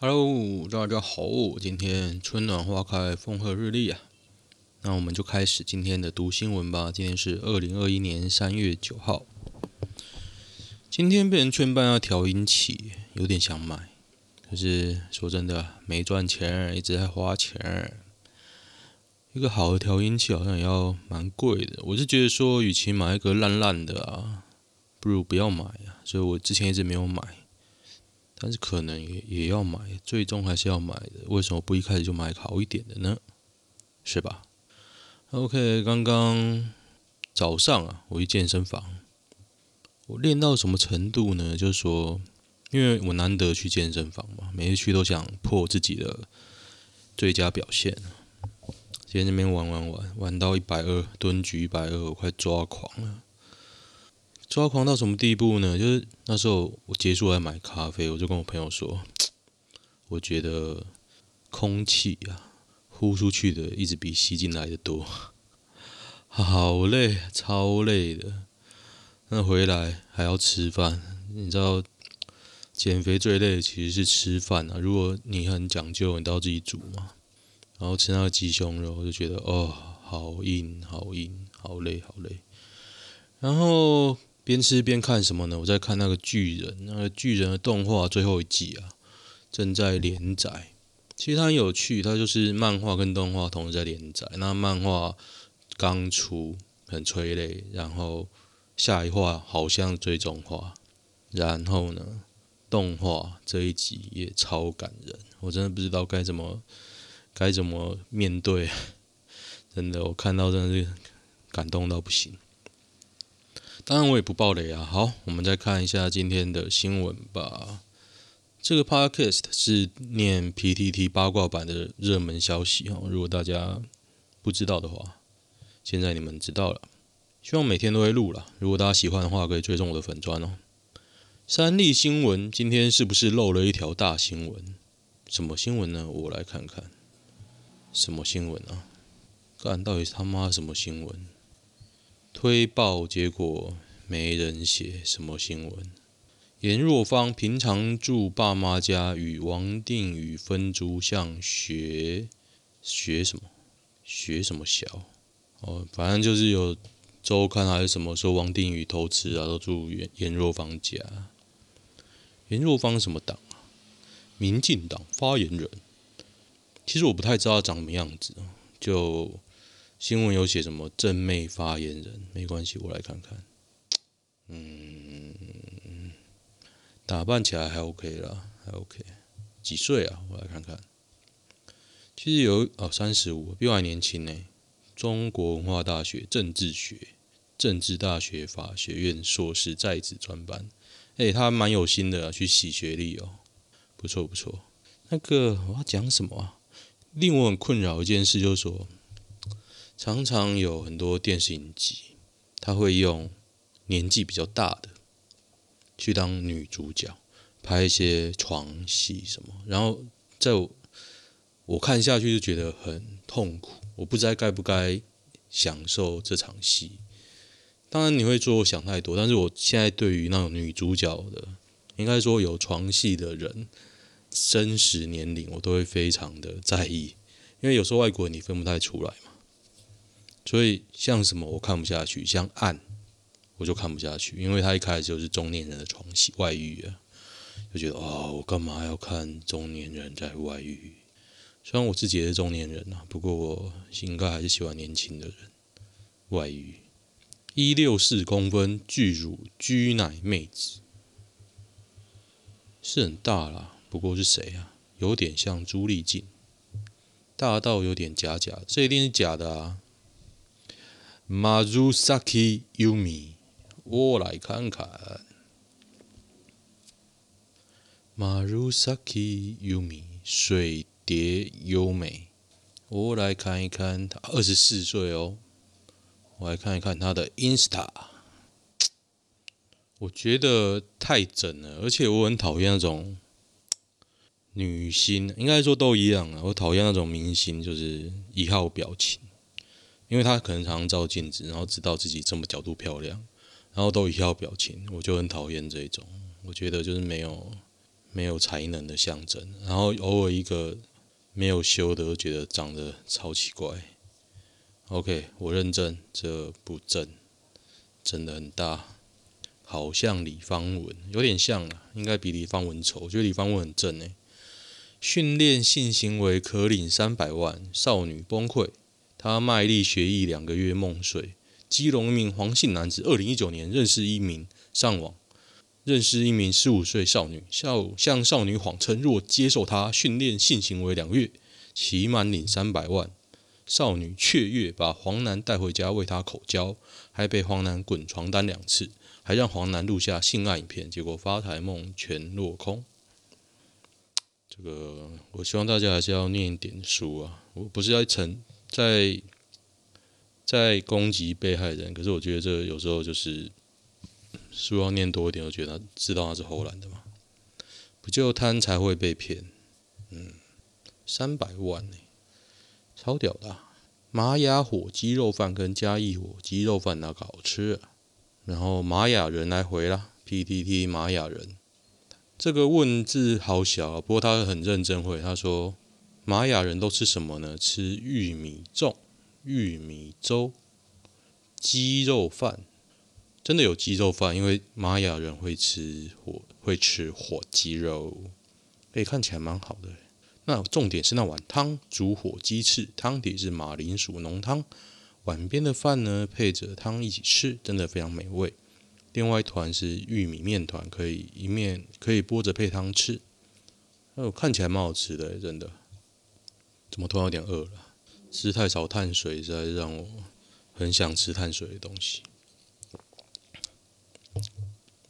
Hello，大家好，今天春暖花开，风和日丽啊。那我们就开始今天的读新闻吧。今天是二零二一年三月九号。今天被人劝办要调音器，有点想买，可是说真的，没赚钱，一直在花钱。一个好的调音器好像也要蛮贵的。我是觉得说，与其买一个烂烂的啊，不如不要买啊。所以我之前一直没有买，但是可能也也要买，最终还是要买的。为什么不一开始就买好一点的呢？是吧？OK，刚刚早上啊，我去健身房，我练到什么程度呢？就是说，因为我难得去健身房嘛，每次去都想破自己的最佳表现。今天那边玩玩玩，玩到一百二，蹲举一百二，我快抓狂了。抓狂到什么地步呢？就是那时候我结束来买咖啡，我就跟我朋友说，我觉得空气啊，呼出去的一直比吸进来的多，好累，超累的。那回来还要吃饭，你知道减肥最累的其实是吃饭啊。如果你很讲究，你都要自己煮嘛。然后吃那个鸡胸肉，就觉得哦，好硬，好硬，好累，好累。然后边吃边看什么呢？我在看那个巨人，那个巨人的动画最后一季啊，正在连载。其实它很有趣，它就是漫画跟动画同时在连载。那漫画刚出，很催泪，然后下一话好像最终话，然后呢，动画这一集也超感人，我真的不知道该怎么。该怎么面对？真的，我看到真的是感动到不行。当然，我也不爆雷啊。好，我们再看一下今天的新闻吧。这个 podcast 是念 PTT 八卦版的热门消息哈。如果大家不知道的话，现在你们知道了。希望每天都会录了。如果大家喜欢的话，可以追踪我的粉砖哦。三立新闻今天是不是漏了一条大新闻？什么新闻呢？我来看看。什么新闻啊？干，到底他妈什么新闻？推爆结果没人写，什么新闻？颜若芳平常住爸妈家，与王定宇分租，像学学什么？学什么小？哦，反正就是有周刊还是什么说王定宇偷吃啊，都住颜颜若芳家。颜若芳什么党啊？民进党发言人。其实我不太知道他长什么样子，就新闻有写什么正妹发言人，没关系，我来看看。嗯，打扮起来还 OK 啦，还 OK。几岁啊？我来看看。其实有哦，三十五，比我还年轻呢。中国文化大学政治学、政治大学法学院硕士在职专班。哎，他蛮有心的，去洗学历哦，不错不错。那个我要讲什么啊？令我很困扰一件事，就是说，常常有很多电视影集，他会用年纪比较大的去当女主角，拍一些床戏什么，然后在我，我看下去就觉得很痛苦，我不知道该不该享受这场戏。当然你会说我想太多，但是我现在对于那种女主角的，应该说有床戏的人。真实年龄我都会非常的在意，因为有时候外国人你分不太出来，所以像什么我看不下去，像暗我就看不下去，因为他一开始就是中年人的床戏外遇啊，就觉得哦，我干嘛要看中年人在外遇？虽然我自己也是中年人啊，不过我应该还是喜欢年轻的人外遇。一六四公分巨乳居奶妹子是很大啦。不过是谁啊？有点像朱丽静，大到有点假假，这一定是假的啊！Marusaki Yumi，我来看看。Marusaki Yumi，水蝶优美，我来看一看，她二十四岁哦。我来看一看她的 Insta，我觉得太整了，而且我很讨厌那种。女星应该说都一样啊，我讨厌那种明星，就是一号表情，因为他可能常常照镜子，然后知道自己这么角度漂亮，然后都一笑表情，我就很讨厌这种。我觉得就是没有没有才能的象征。然后偶尔一个没有修的，都觉得长得超奇怪。OK，我认证，这不正，真的很大，好像李方文，有点像啊，应该比李方文丑。我觉得李方文很正诶。训练性行为可领三百万，少女崩溃，他卖力学艺两个月梦碎。基隆一名黄姓男子，二零一九年认识一名上网认识一名十五岁少女，向向少女谎称若接受他训练性行为两个月，期满领三百万。少女雀跃，把黄男带回家为他口交，还被黄男滚床单两次，还让黄男录下性爱影片，结果发财梦全落空。这个，我希望大家还是要念一点书啊！我不是在成在在攻击被害人，可是我觉得这有时候就是书要念多一点，我觉得他知道他是唬烂的嘛，不就贪才会被骗？嗯，三百万呢，超屌的！玛雅火鸡肉饭跟嘉义火鸡肉饭哪个好吃啊？然后玛雅人来回了，PTT 玛雅人。这个问字好小啊，不过他很认真回。他说：“玛雅人都吃什么呢？吃玉米粽、玉米粥、鸡肉饭。真的有鸡肉饭，因为玛雅人会吃火，会吃火鸡肉。诶，看起来蛮好的。那重点是那碗汤，煮火鸡翅，汤底是马铃薯浓汤。碗边的饭呢，配着汤一起吃，真的非常美味。”另外一团是玉米面团，可以一面可以剥着配汤吃，哦，看起来蛮好吃的，真的。怎么突然有点饿了？吃太少碳水，实在让我很想吃碳水的东西。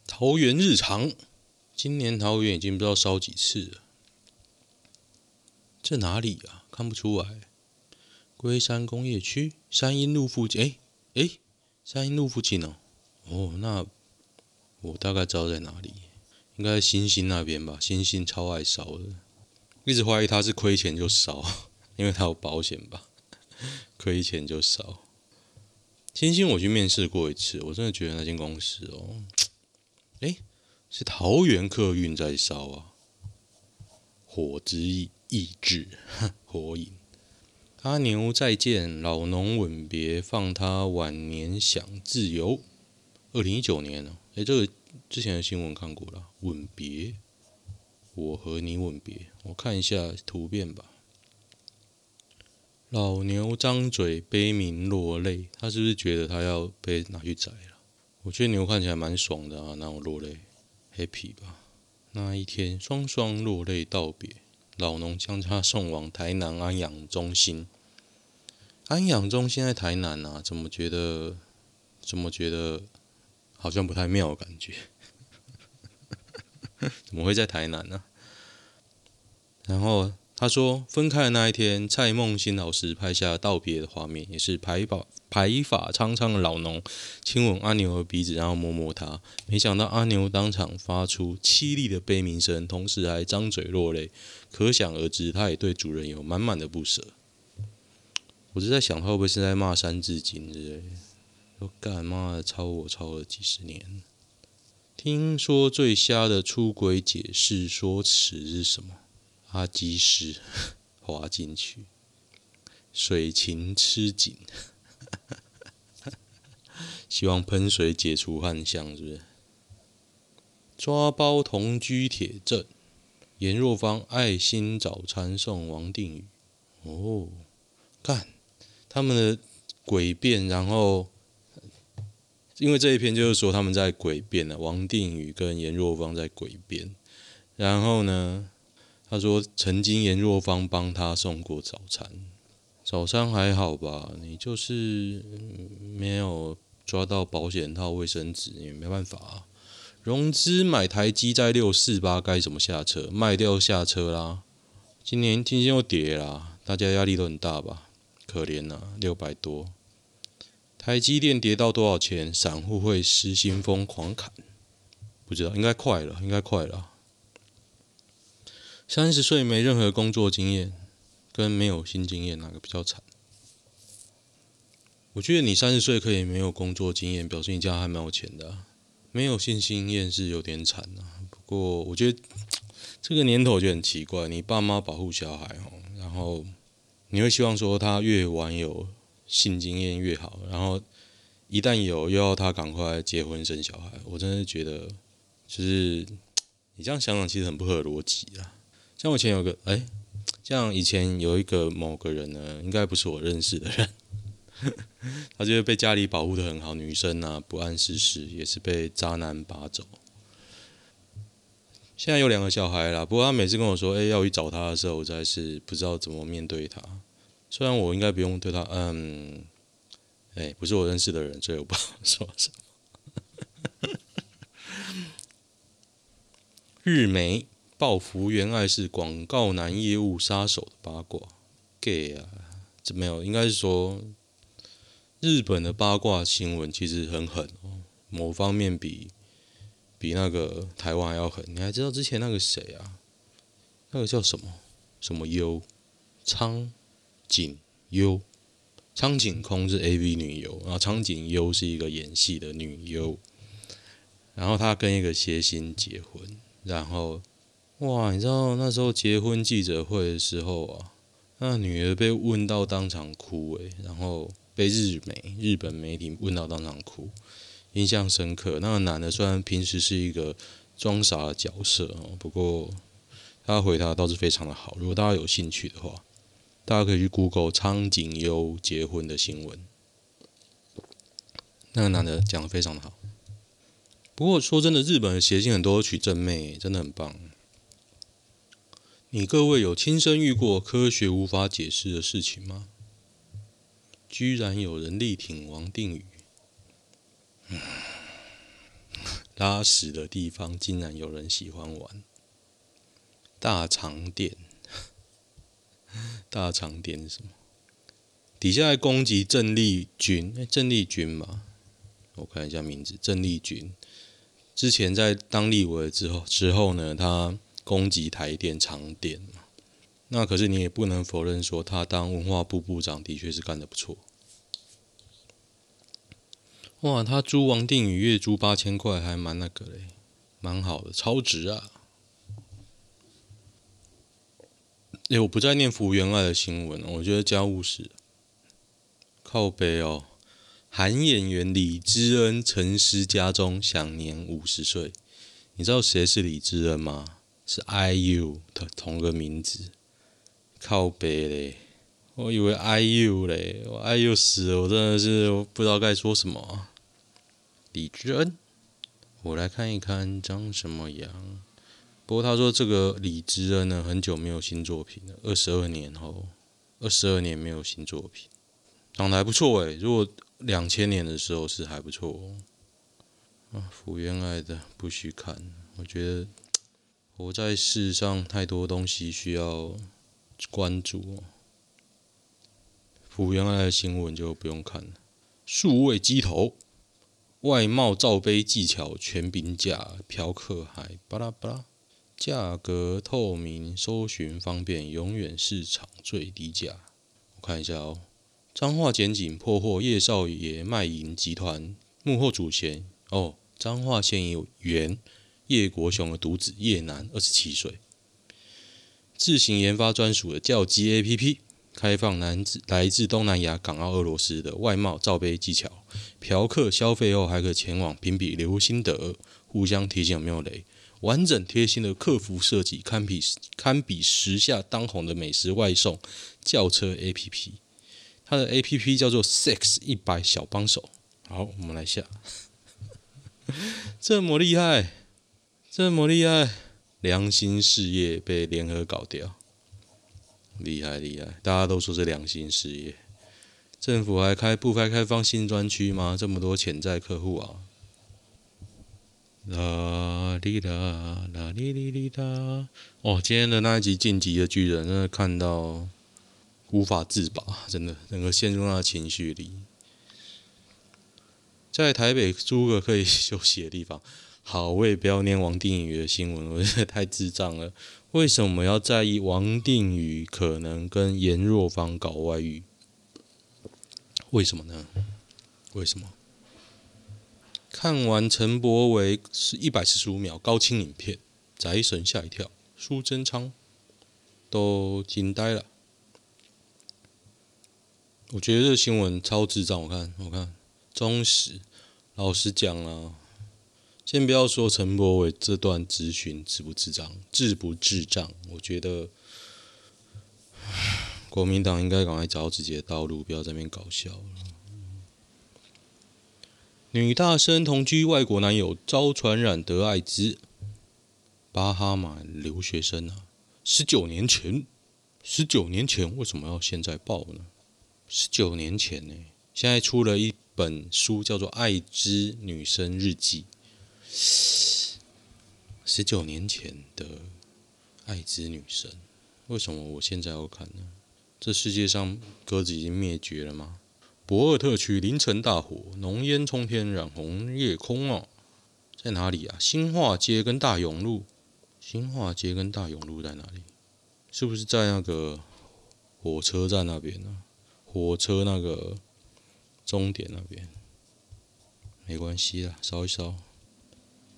桃园日常，今年桃园已经不知道烧几次了。这哪里啊？看不出来。龟山工业区山阴路附近，哎哎，山阴路附近哦。哦，那。我大概知道在哪里，应该新兴那边吧。新兴超爱烧的，一直怀疑他是亏钱就烧，因为他有保险吧，亏钱就少。星星我去面试过一次，我真的觉得那间公司哦，诶，是桃园客运在烧啊，火之意意志，火影。阿牛再见，老农吻别，放他晚年享自由。二零一九年呢？诶，这个之前的新闻看过了，吻别，我和你吻别。我看一下图片吧。老牛张嘴悲鸣落泪，他是不是觉得他要被拿去宰了？我觉得牛看起来蛮爽的啊，那我落泪，happy 吧？那一天双双落泪道别，老农将他送往台南安养中心。安养中心在台南啊，怎么觉得？怎么觉得？好像不太妙感觉，怎么会在台南呢？然后他说，分开的那一天，蔡梦欣老师拍下道别的画面，也是白发白发苍苍的老农亲吻阿牛的鼻子，然后摸摸他。没想到阿牛当场发出凄厉的悲鸣声，同时还张嘴落泪，可想而知，他也对主人有满满的不舍。我是在想，他会不会是在骂三字经之类？我干妈的，抄我抄了几十年。听说最瞎的出轨解释说辞是什么？阿基师滑进去，水情吃紧，希望喷水解除幻象，是不是？抓包同居铁证，颜若芳爱心早餐送王定宇。哦，干他们的诡辩，然后。因为这一篇就是说他们在诡辩呢，王定宇跟颜若芳在诡辩。然后呢，他说曾经颜若芳帮他送过早餐，早餐还好吧？你就是没有抓到保险套、卫生纸，也没办法啊。融资买台积在六四八，该怎么下车？卖掉下车啦。今年今天又跌啦，大家压力都很大吧？可怜呐，六百多。台积电跌到多少钱？散户会失心疯狂砍？不知道，应该快了，应该快了。三十岁没任何工作经验，跟没有新经验哪个比较惨？我觉得你三十岁可以没有工作经验，表示你家还蛮有钱的。没有新经验是有点惨啊。不过我觉得这个年头就很奇怪，你爸妈保护小孩哦，然后你会希望说他越晚有性经验越好，然后一旦有又要他赶快结婚生小孩，我真的觉得就是 你这样想想其实很不合逻辑啊。像我以前有个哎，像以前有一个某个人呢，应该不是我认识的人。他就是被家里保护得很好，女生啊不谙世事，也是被渣男拔走。现在有两个小孩了，不过他每次跟我说，哎、欸，要去找他的时候，我实在是不知道怎么面对他。虽然我应该不用对他，嗯，哎、不是我认识的人，所以我不知道说什么。日媒报福原爱是广告男业务杀手的八卦，gay 啊，这没有，应该是说。日本的八卦新闻其实很狠哦，某方面比比那个台湾还要狠。你还知道之前那个谁啊？那个叫什么什么优？苍井优？苍井空是 AV 女优，然后苍井优是一个演戏的女优。然后她跟一个谐星结婚，然后哇，你知道那时候结婚记者会的时候啊，那女儿被问到当场哭诶，然后。被日媒、日本媒体问到当场哭，印象深刻。那个男的虽然平时是一个装傻的角色哦，不过他回答倒是非常的好。如果大家有兴趣的话，大家可以去 Google 苍井优结婚的新闻。那个男的讲的非常的好。不过说真的，日本的谐星很多取正妹，真的很棒。你各位有亲身遇过科学无法解释的事情吗？居然有人力挺王定宇，拉屎的地方竟然有人喜欢玩。大肠店，大肠店是什么？底下还攻击郑丽君，哎，郑丽君嘛，我看一下名字，郑丽君。之前在当立委之后之后呢，他攻击台电肠店。那可是你也不能否认说，他当文化部部长的确是干得不错。哇，他租王定宇月租八千块，还蛮那个嘞，蛮好的，超值啊！哎，我不再念福原爱的新闻了，我觉得家务事靠北哦。韩演员李知恩陈尸家中，享年五十岁。你知道谁是李知恩吗？是 IU 的同个名字。靠北嘞，我以为 IU 嘞，我 IU 死了，我真的是不知道该说什么。李知恩，我来看一看长什么样。不过他说这个李知恩呢，很久没有新作品了，二十二年后，二十二年没有新作品，长得还不错诶。如果两千年的时候是还不错哦。啊，福原爱的不许看，我觉得活在世上太多东西需要关注。福原爱的新闻就不用看了，数位机头。外贸罩杯技巧全平价，嫖客还巴拉巴拉，价格透明，搜寻方便，永远市场最低价。我看一下哦，彰化检警破获叶少爷卖淫集团幕后主嫌哦，彰化县议员叶国雄的独子叶楠，二十七岁，自行研发专属的叫鸡 APP。开放来自来自东南亚、港澳、俄罗斯的外貌罩杯技巧，嫖客消费后还可前往评比留心得，互相提醒有没有雷。完整贴心的客服设计，堪比堪比时下当红的美食外送叫车 APP。它的 APP 叫做 Sex 一百小帮手。好，我们来下，这么厉害，这么厉害，良心事业被联合搞掉。厉害厉害，大家都说是良心事业。政府还开不开开放新专区吗？这么多潜在客户啊！啦哩啦啦哩哩哩啦！哦，今天的那一集《晋级的巨人》真的看到无法自拔，真的整个陷入那情绪里。在台北租个可以休息的地方。好，我也不要念王定宇的新闻，我觉得太智障了。为什么要在意王定宇可能跟颜若芳搞外遇？为什么呢？为什么？看完陈柏维是一百四十五秒高清影片，宅神吓一跳。苏贞昌都惊呆了。我觉得这新闻超智障，我看，我看，忠实。老实讲了，先不要说陈柏伟这段咨询智不智障，智不智障？我觉得国民党应该赶快找自己的道路，不要在那边搞笑了。女大生同居外国男友遭传染得艾滋，巴哈马留学生啊，十九年前，十九年前为什么要现在报呢？十九年前呢，现在出了一本书，叫做《艾滋女生日记》。十九年前的爱之女神，为什么我现在要看呢？这世界上鸽子已经灭绝了吗？博尔特区凌晨大火，浓烟冲天，染红夜空啊！在哪里啊？新化街跟大勇路，新化街跟大勇路在哪里？是不是在那个火车站那边呢？火车那个终点那边，没关系啦，烧一烧。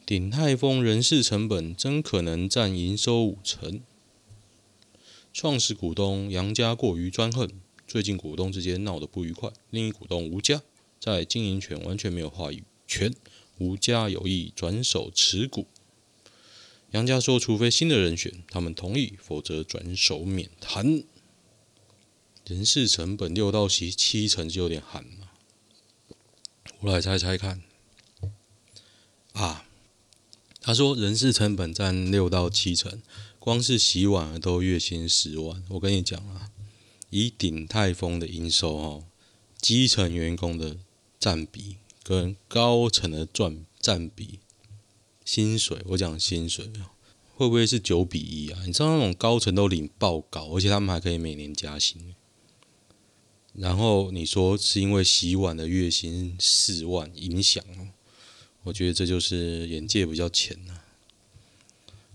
鼎泰丰人事成本真可能占营收五成。创始股东杨家过于专横，最近股东之间闹得不愉快。另一股东吴家在经营权完全没有话语权，吴家有意转手持股。杨家说，除非新的人选，他们同意，否则转手免谈。人事成本六到七七成就有点寒了。我来猜猜看。啊，他说人事成本占六到七成，光是洗碗都月薪十万。我跟你讲啊，以鼎泰丰的营收哦，基层员工的占比跟高层的赚占比，薪水我讲薪水会不会是九比一啊？你知道那种高层都领爆高，而且他们还可以每年加薪。然后你说是因为洗碗的月薪四万影响哦，我觉得这就是眼界比较浅呐。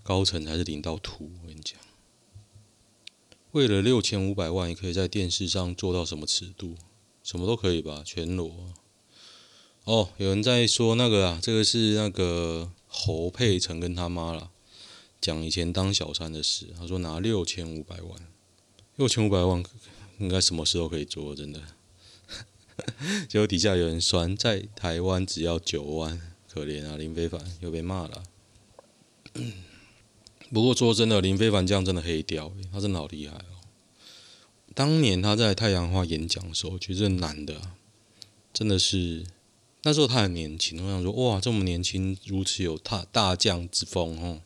高层还是领到吐，我跟你讲。为了六千五百万，你可以在电视上做到什么尺度？什么都可以吧，全裸。哦，有人在说那个啊，这个是那个侯佩岑跟他妈啦，讲以前当小三的事。他说拿六千五百万，六千五百万。应该什么事都可以做，真的。结果底下有人酸，在台湾只要九万，可怜啊！林非凡又被骂了。不过说真的，林非凡这样真的黑掉，他真的好厉害哦。当年他在太阳花演讲的时候，我觉得这男的真的是那时候他很年轻，我想说哇，这么年轻，如此有大大将之风哦。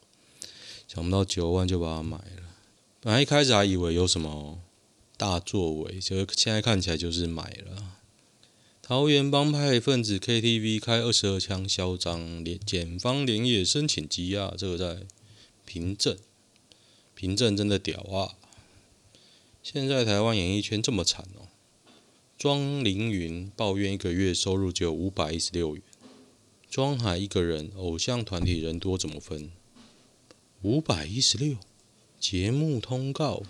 想不到九万就把他买了，本来一开始还以为有什么。大作为，就现在看起来就是买了。桃园帮派分子 KTV 开二十二枪，嚣张连检方连夜申请羁押。这个在凭证，凭证真的屌啊！现在台湾演艺圈这么惨哦。庄凌云抱怨一个月收入只有五百一十六元。庄海一个人，偶像团体人多怎么分？五百一十六，节目通告。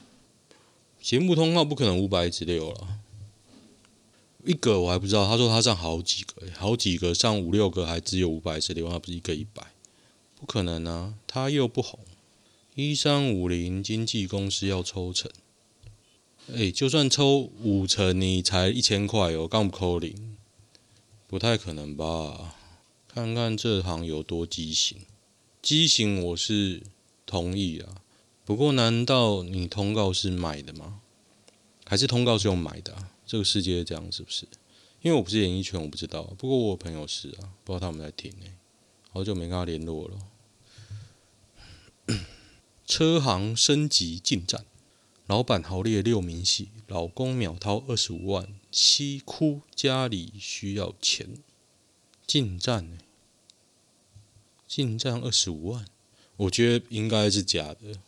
节目通告不可能五百一十六了，一个我还不知道。他说他上好几个，好几个上五六个还只有五百十六，那不是一个一百？不可能啊！他又不红。一三五零经纪公司要抽成，哎，就算抽五成，你才一千块哦，刚不扣零，不太可能吧？看看这行有多畸形，畸形我是同意啊。不过，难道你通告是买的吗？还是通告是用买的啊？这个世界这样是不是？因为我不是演艺圈，我不知道。不过我朋友是啊，不知道他们在听呢。好久没跟他联络了。车行升级进站，老板豪猎六明细，老公秒掏二十五万，妻哭家里需要钱。进站呢？进站二十五万，我觉得应该是假的。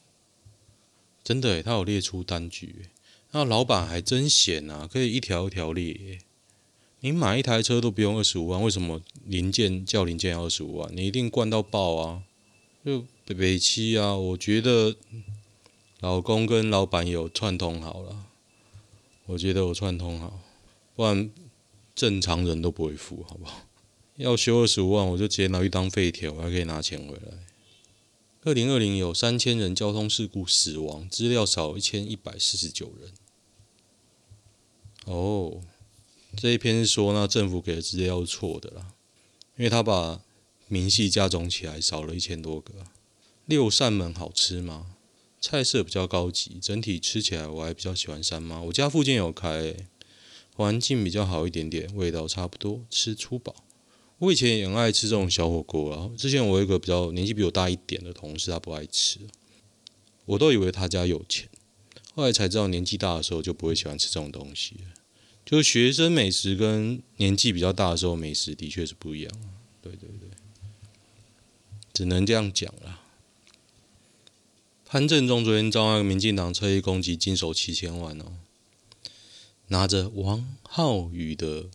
真的诶，他有列出单据，那老板还真闲啊，可以一条一条列。你买一台车都不用二十五万，为什么零件叫零件要二十五万？你一定灌到爆啊！就北北七啊，我觉得老公跟老板有串通好了，我觉得我串通好，不然正常人都不会付，好不好？要修二十五万，我就直接拿去当废铁，我还可以拿钱回来。二零二零有三千人交通事故死亡，资料少一千一百四十九人。哦，这一篇是说那政府给的资料是错的啦，因为他把明细加总起来少了一千多个。六扇门好吃吗？菜色比较高级，整体吃起来我还比较喜欢三妈。我家附近有开，环境比较好一点点，味道差不多，吃粗饱。我以前也很爱吃这种小火锅啊。之前我有一个比较年纪比我大一点的同事，他不爱吃，我都以为他家有钱，后来才知道年纪大的时候就不会喜欢吃这种东西。就学生美食跟年纪比较大的时候美食的确是不一样。对对对，只能这样讲了。潘正中昨天遭那个民进党侧翼攻击，经手七千万哦，拿着王浩宇的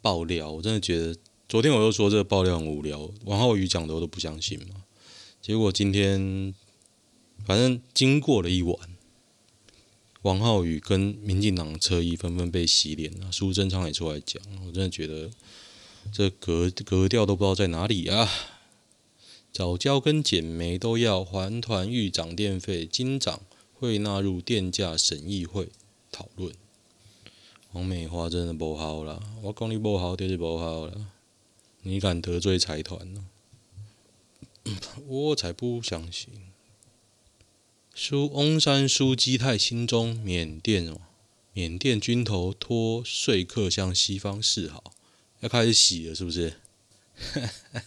爆料，我真的觉得。昨天我又说这个爆料很无聊，王浩宇讲的我都不相信嘛。结果今天，反正经过了一晚，王浩宇跟民进党车衣纷纷被洗脸了，苏贞昌也出来讲，我真的觉得这格格调都不知道在哪里啊！早教跟减煤都要还团预涨电费，金长会纳入电价审议会讨论。王美花真的不好了，我讲你不好就是不好了。你敢得罪财团呢？我才不相信。苏翁山苏基泰心中缅甸哦，缅甸军头托说客向西方示好，要开始洗了是不是？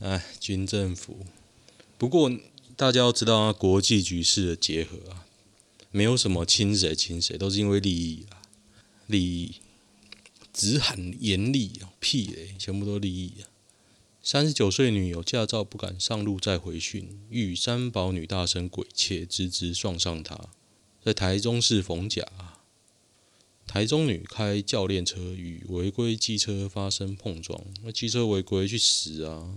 哎，军政府。不过大家要知道啊，国际局势的结合啊，没有什么亲谁亲谁，都是因为利益啊，利益。只喊严厉！屁嘞，全部都利益啊！三十九岁女友驾照不敢上路再回训，遇三宝女大声鬼切，直直撞上她。在台中市逢甲，台中女开教练车与违规机车发生碰撞，那机车违规去死啊！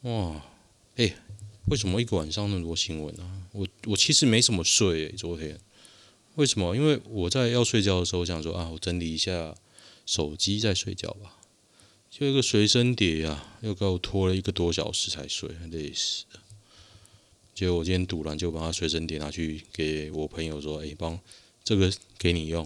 哇，哎、欸，为什么一个晚上那么多新闻啊？我我其实没什么睡、欸，昨天为什么？因为我在要睡觉的时候我想说啊，我整理一下。手机在睡觉吧，就一个随身碟、啊，又给我拖了一个多小时才睡，累死了。结果我今天突然就把他随身碟拿去给我朋友说：“哎、帮这个给你用，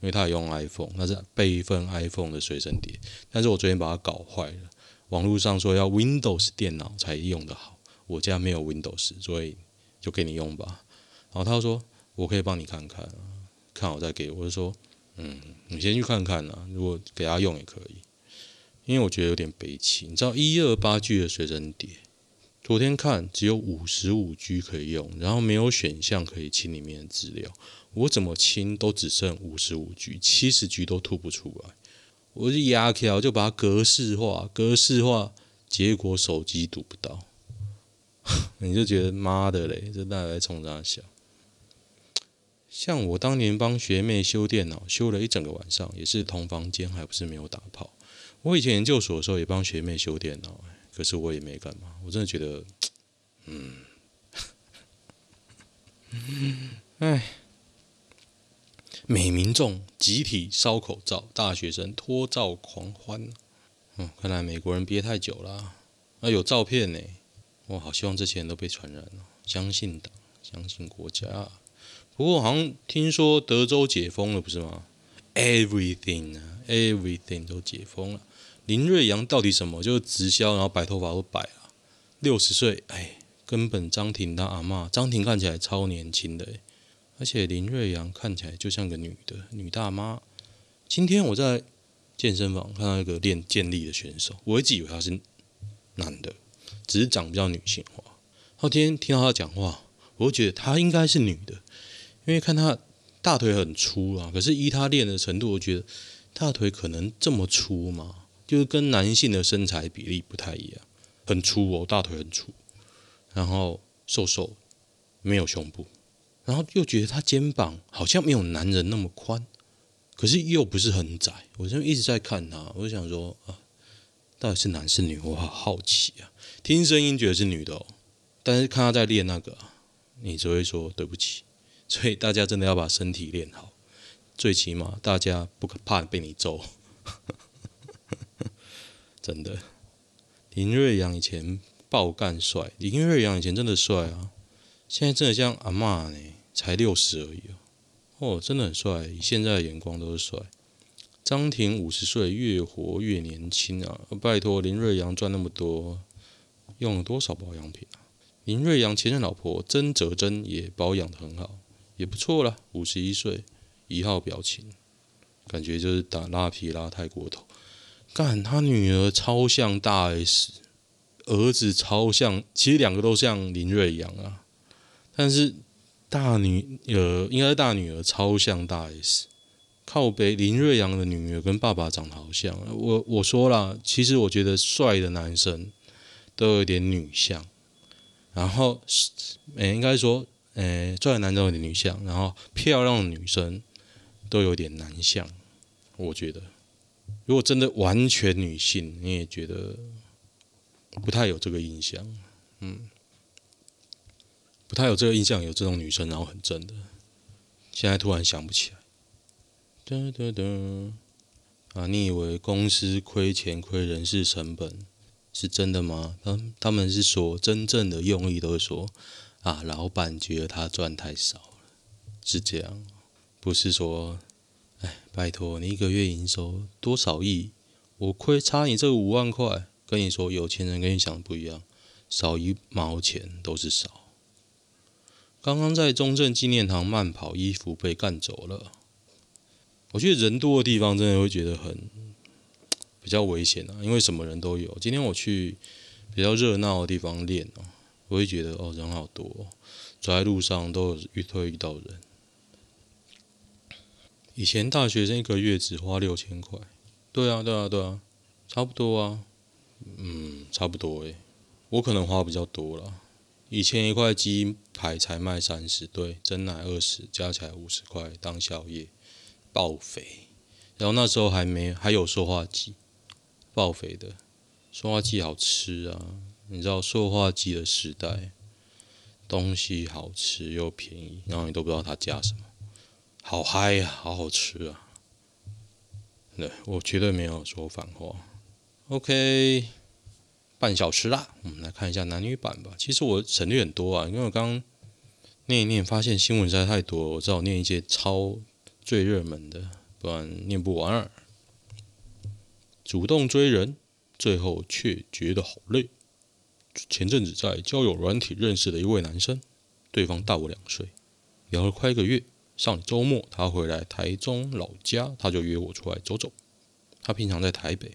因为他也用 iPhone，那是备份 iPhone 的随身碟。但是我昨天把它搞坏了，网络上说要 Windows 电脑才用得好，我家没有 Windows，所以就给你用吧。然后他说我可以帮你看看，看好再给，我就说。”嗯，你先去看看啊，如果给他用也可以，因为我觉得有点悲戚。你知道一二八 G 的随身碟，昨天看只有五十五 G 可以用，然后没有选项可以清里面的资料，我怎么清都只剩五十五 G，七十 G 都吐不出来。我就压条，就把它格式化，格式化，结果手机读不到，你就觉得妈的嘞，这大概冲啥小？像我当年帮学妹修电脑，修了一整个晚上，也是同房间，还不是没有打炮。我以前研究所的时候也帮学妹修电脑，可是我也没干嘛。我真的觉得，嗯，哎，美民众集体烧口罩，大学生脱罩狂欢。嗯，看来美国人憋太久了。啊，有照片呢。我好希望这些人都被传染了。相信党，相信国家。不过好像听说德州解封了，不是吗？Everything 啊，Everything 都解封了。林瑞阳到底什么？就是直销，然后白头发都白了。六十岁，哎，根本张庭他阿嬷，张庭看起来超年轻的，而且林瑞阳看起来就像个女的女大妈。今天我在健身房看到一个练健力的选手，我一直以为他是男的，只是长比较女性化。后天听到他讲话，我就觉得他应该是女的。因为看他大腿很粗啊，可是依他练的程度，我觉得大腿可能这么粗嘛，就是跟男性的身材比例不太一样，很粗哦，大腿很粗，然后瘦瘦，没有胸部，然后又觉得他肩膀好像没有男人那么宽，可是又不是很窄，我就一直在看他，我就想说啊，到底是男是女？我好好奇啊，听声音觉得是女的哦，但是看他在练那个，你只会说对不起。所以大家真的要把身体练好，最起码大家不可怕被你揍。真的，林瑞阳以前爆干帅。林瑞阳以前真的帅啊，现在真的像阿嬷呢，才六十而已哦，真的很帅，以现在的眼光都是帅。张庭五十岁，越活越年轻啊！拜托，林瑞阳赚那么多，用了多少保养品啊？林瑞阳前任老婆曾哲珍也保养的很好，也不错啦。五十一岁，一号表情，感觉就是打拉皮拉太过头。干，他女儿超像大 S，儿子超像，其实两个都像林瑞阳啊。但是大女呃应该是大女儿超像大 S。靠北林瑞阳的女儿跟爸爸长得好像，我我说了，其实我觉得帅的男生都有点女相，然后诶、应该说诶帅的男生有点女相，然后漂亮的女生都有点男相，我觉得如果真的完全女性，你也觉得不太有这个印象，嗯，不太有这个印象，有这种女生然后很正的，现在突然想不起来。哒哒哒啊！你以为公司亏钱亏人事成本是真的吗？他他们是说真正的用意都是说啊，老板觉得他赚太少了，是这样，不是说哎，拜托你一个月营收多少亿，我亏差你这五万块，跟你说有钱人跟你想的不一样，少一毛钱都是少。刚刚在中正纪念堂慢跑，衣服被干走了。我觉得人多的地方真的会觉得很比较危险啊，因为什么人都有。今天我去比较热闹的地方练哦，我会觉得哦人好多哦，走在路上都有遇会遇到人。以前大学生一个月只花六千块，对啊对啊对啊，差不多啊，嗯差不多诶，我可能花比较多了。以前一块鸡排才卖三十，对，珍奶二十，加起来五十块当宵夜。爆肥，然后那时候还没还有塑化剂，爆肥的塑化剂好吃啊！你知道塑化剂的时代，东西好吃又便宜，然后你都不知道它加什么，好嗨呀，好好吃啊！对，我绝对没有说反话。OK，半小时啦，我们来看一下男女版吧。其实我省略很多啊，因为我刚念一念，发现新闻实在太多，我只好念一些超。最热门的，不然念不完。主动追人，最后却觉得好累。前阵子在交友软体认识的一位男生，对方大我两岁，聊了快一个月。上周末他回来台中老家，他就约我出来走走。他平常在台北，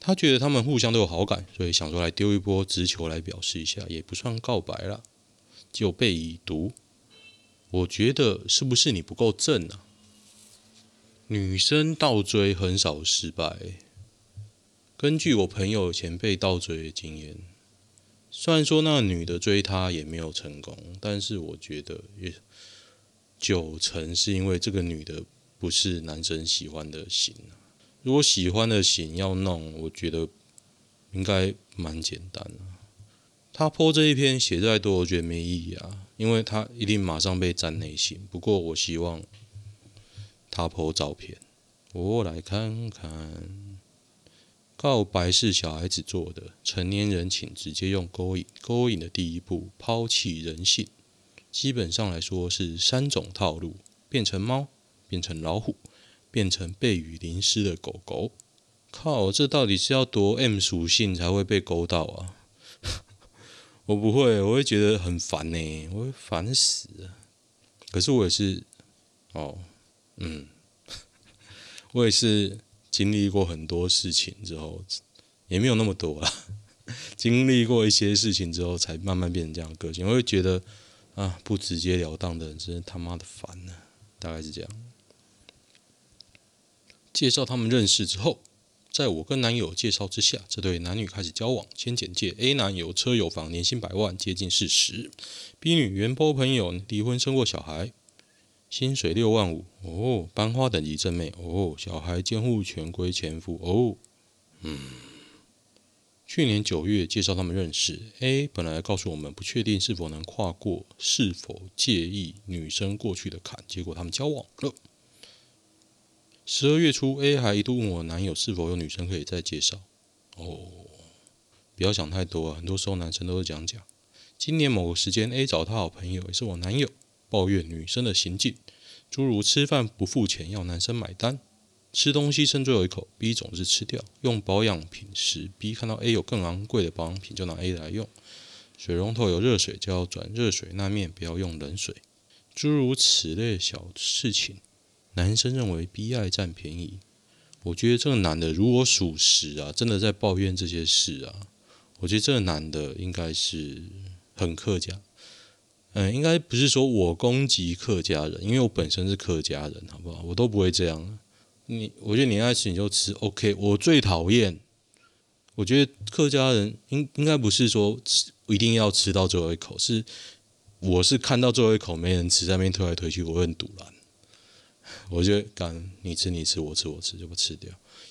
他觉得他们互相都有好感，所以想说来丢一波直球来表示一下，也不算告白了，就被已读。我觉得是不是你不够正啊？女生倒追很少失败。根据我朋友前辈倒追的经验，虽然说那女的追他也没有成功，但是我觉得也九成是因为这个女的不是男生喜欢的型。如果喜欢的型要弄，我觉得应该蛮简单的。他 po 这一篇写再多，我觉得没意义啊。因为他一定马上被占内心。不过我希望他 po 照片，我来看看。告白是小孩子做的，成年人请直接用勾引。勾引的第一步，抛弃人性。基本上来说是三种套路：变成猫，变成老虎，变成被雨淋湿的狗狗。靠，这到底是要多 M 属性才会被勾到啊？我不会，我会觉得很烦呢，我会烦死了。可是我也是，哦，嗯，我也是经历过很多事情之后，也没有那么多啦。经历过一些事情之后，才慢慢变成这样的个性。我会觉得啊，不直截了当的人真他妈的烦呢，大概是这样。介绍他们认识之后。在我跟男友介绍之下，这对男女开始交往。先简介：A 男有车有房，年薪百万，接近四十。B 女原 po 朋友离婚生过小孩，薪水六万五。哦，班花等级正妹。哦，小孩监护权归前夫。哦，嗯。去年九月介绍他们认识。A 本来告诉我们不确定是否能跨过，是否介意女生过去的坎，结果他们交往了。十二月初，A 还一度问我男友是否有女生可以再介绍。哦，不要想太多啊。很多时候男生都是讲讲。今年某个时间，A 找他好朋友，也是我男友，抱怨女生的行径，诸如吃饭不付钱要男生买单，吃东西剩最后一口，B 总是吃掉。用保养品时，B 看到 A 有更昂贵的保养品，就拿 A 来用。水龙头有热水就要转热水那面，不要用冷水。诸如此类小事情，男生认为 B 爱占便宜。我觉得这个男的如果属实啊，真的在抱怨这些事啊，我觉得这个男的应该是很客家。嗯，应该不是说我攻击客家人，因为我本身是客家人，好不好？我都不会这样。你，我觉得你爱吃你就吃，OK。我最讨厌，我觉得客家人应应该不是说吃。一定要吃到最后一口，是我是看到最后一口没人吃，在那边推来推去，我会很赌烂。我就敢，你吃你吃，我吃我吃，就不吃掉。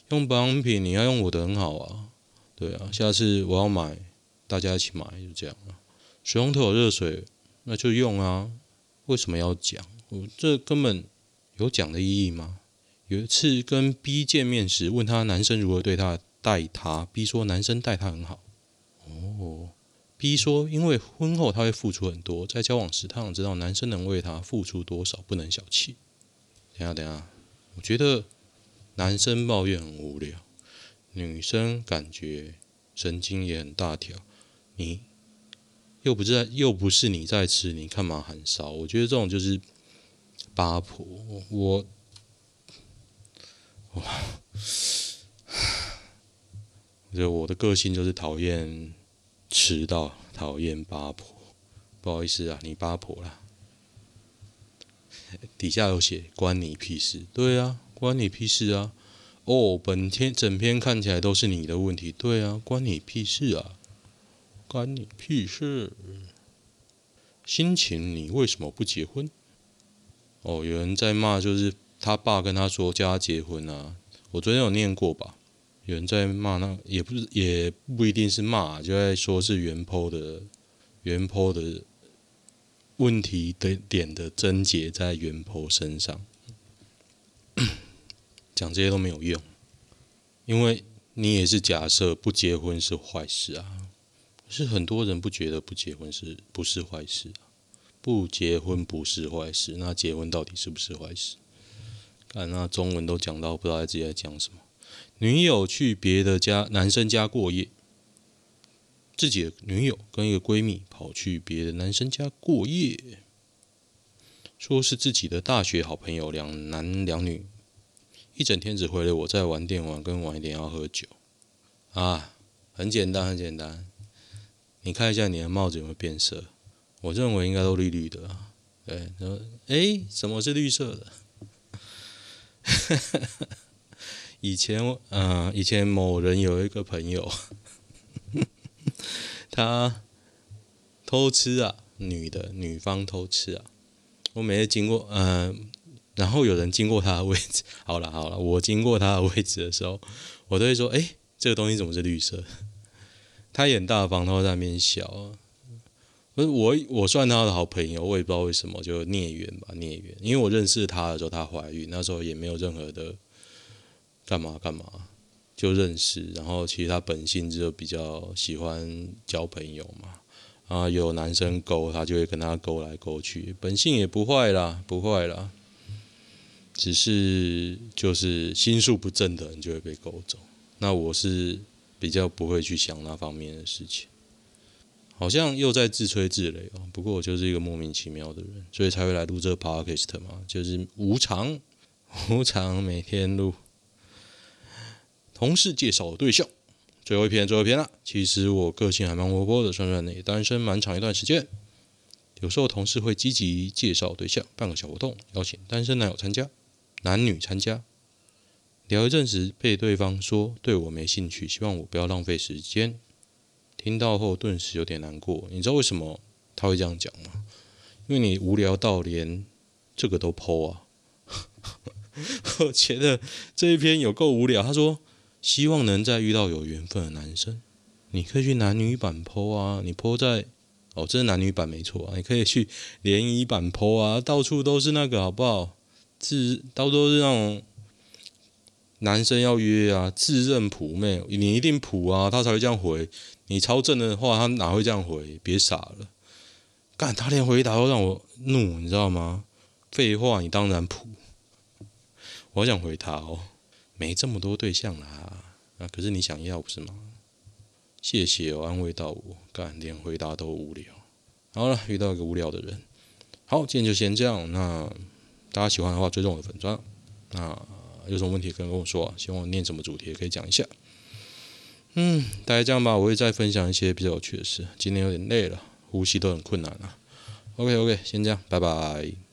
用保养品你要用我的很好啊，对啊，下次我要买，大家一起买，就这样啊。水龙头有热水，那就用啊。为什么要讲？我这根本有讲的意义吗？有一次跟 B 见面时，问他男生如何对他待他，B 说男生待他很好。哦。B 说：“因为婚后他会付出很多，在交往时他想知道男生能为他付出多少，不能小气。”等下，等下，我觉得男生抱怨很无聊，女生感觉神经也很大条。你又不是在，又不是你在吃，你干嘛喊烧？我觉得这种就是八婆。我，我，我觉得我的个性就是讨厌。迟到，讨厌八婆，不好意思啊，你八婆啦。底下有写关你屁事，对啊，关你屁事啊。哦，本天整篇看起来都是你的问题，对啊，关你屁事啊，关你屁事。心情，你为什么不结婚？哦，有人在骂，就是他爸跟他说叫他结婚啊。我昨天有念过吧。有人在骂，那也不是，也不一定是骂，就在说是原坡的原坡的问题的点的症结在原坡身上，讲这些都没有用，因为你也是假设不结婚是坏事啊，是很多人不觉得不结婚是不是坏事啊？不结婚不是坏事，那结婚到底是不是坏事？看那中文都讲到不知道自己在讲什么。女友去别的家男生家过夜，自己的女友跟一个闺蜜跑去别的男生家过夜，说是自己的大学好朋友，两男两女，一整天只回了我在玩电玩跟晚一点要喝酒，啊，很简单很简单，你看一下你的帽子有没有变色？我认为应该都绿绿的，对，然后诶，什么是绿色的？以前，嗯、以前某人有一个朋友，他偷吃啊，女的，女方偷吃啊。我每次经过，嗯、然后有人经过他的位置，好了好了，我经过他的位置的时候，我都会说，哎，这个东西怎么是绿色？他也很大方，他会在那边笑。不是我，我算他的好朋友，我也不知道为什么，就孽缘吧，孽缘。因为我认识他的时候，他怀孕，那时候也没有任何的。干嘛干嘛就认识，然后其实他本性就比较喜欢交朋友嘛，啊，有男生勾他就会跟他勾来勾去，本性也不坏啦，不坏啦，只是就是心术不正的人就会被勾走。那我是比较不会去想那方面的事情，好像又在自吹自擂哦。不过我就是一个莫名其妙的人，所以才会来录这 podcast 嘛，就是无偿无偿每天录。同事介绍对象，最后一篇，最后一篇了。其实我个性还蛮活泼的，算算也单身蛮长一段时间。有时候同事会积极介绍对象，办个小活动，邀请单身男友参加，男女参加。聊一阵子，被对方说对我没兴趣，希望我不要浪费时间。听到后，顿时有点难过。你知道为什么他会这样讲吗？因为你无聊到连这个都 po 啊。我觉得这一篇有够无聊。他说。希望能再遇到有缘分的男生，你可以去男女版 po 啊，你 po 在哦，这是男女版没错啊，你可以去联谊版 po 啊，到处都是那个好不好？是到处都是那种男生要约啊，自认普妹，你一定普啊，他才会这样回。你超正的话，他哪会这样回？别傻了，干他连回答都让我怒，你知道吗？废话，你当然普。我想回他哦，没这么多对象啦，啊，可是你想要不是吗？谢谢哦，安慰到我，干连回答都无聊。好了，遇到一个无聊的人。好，今天就先这样。那大家喜欢的话，追踪我的粉专。那。有什么问题可以跟我说，希望我念什么主题也可以讲一下。嗯，大概这样吧，我会再分享一些比较有趣的事。今天有点累了，呼吸都很困难啊。OK OK，先这样，拜拜。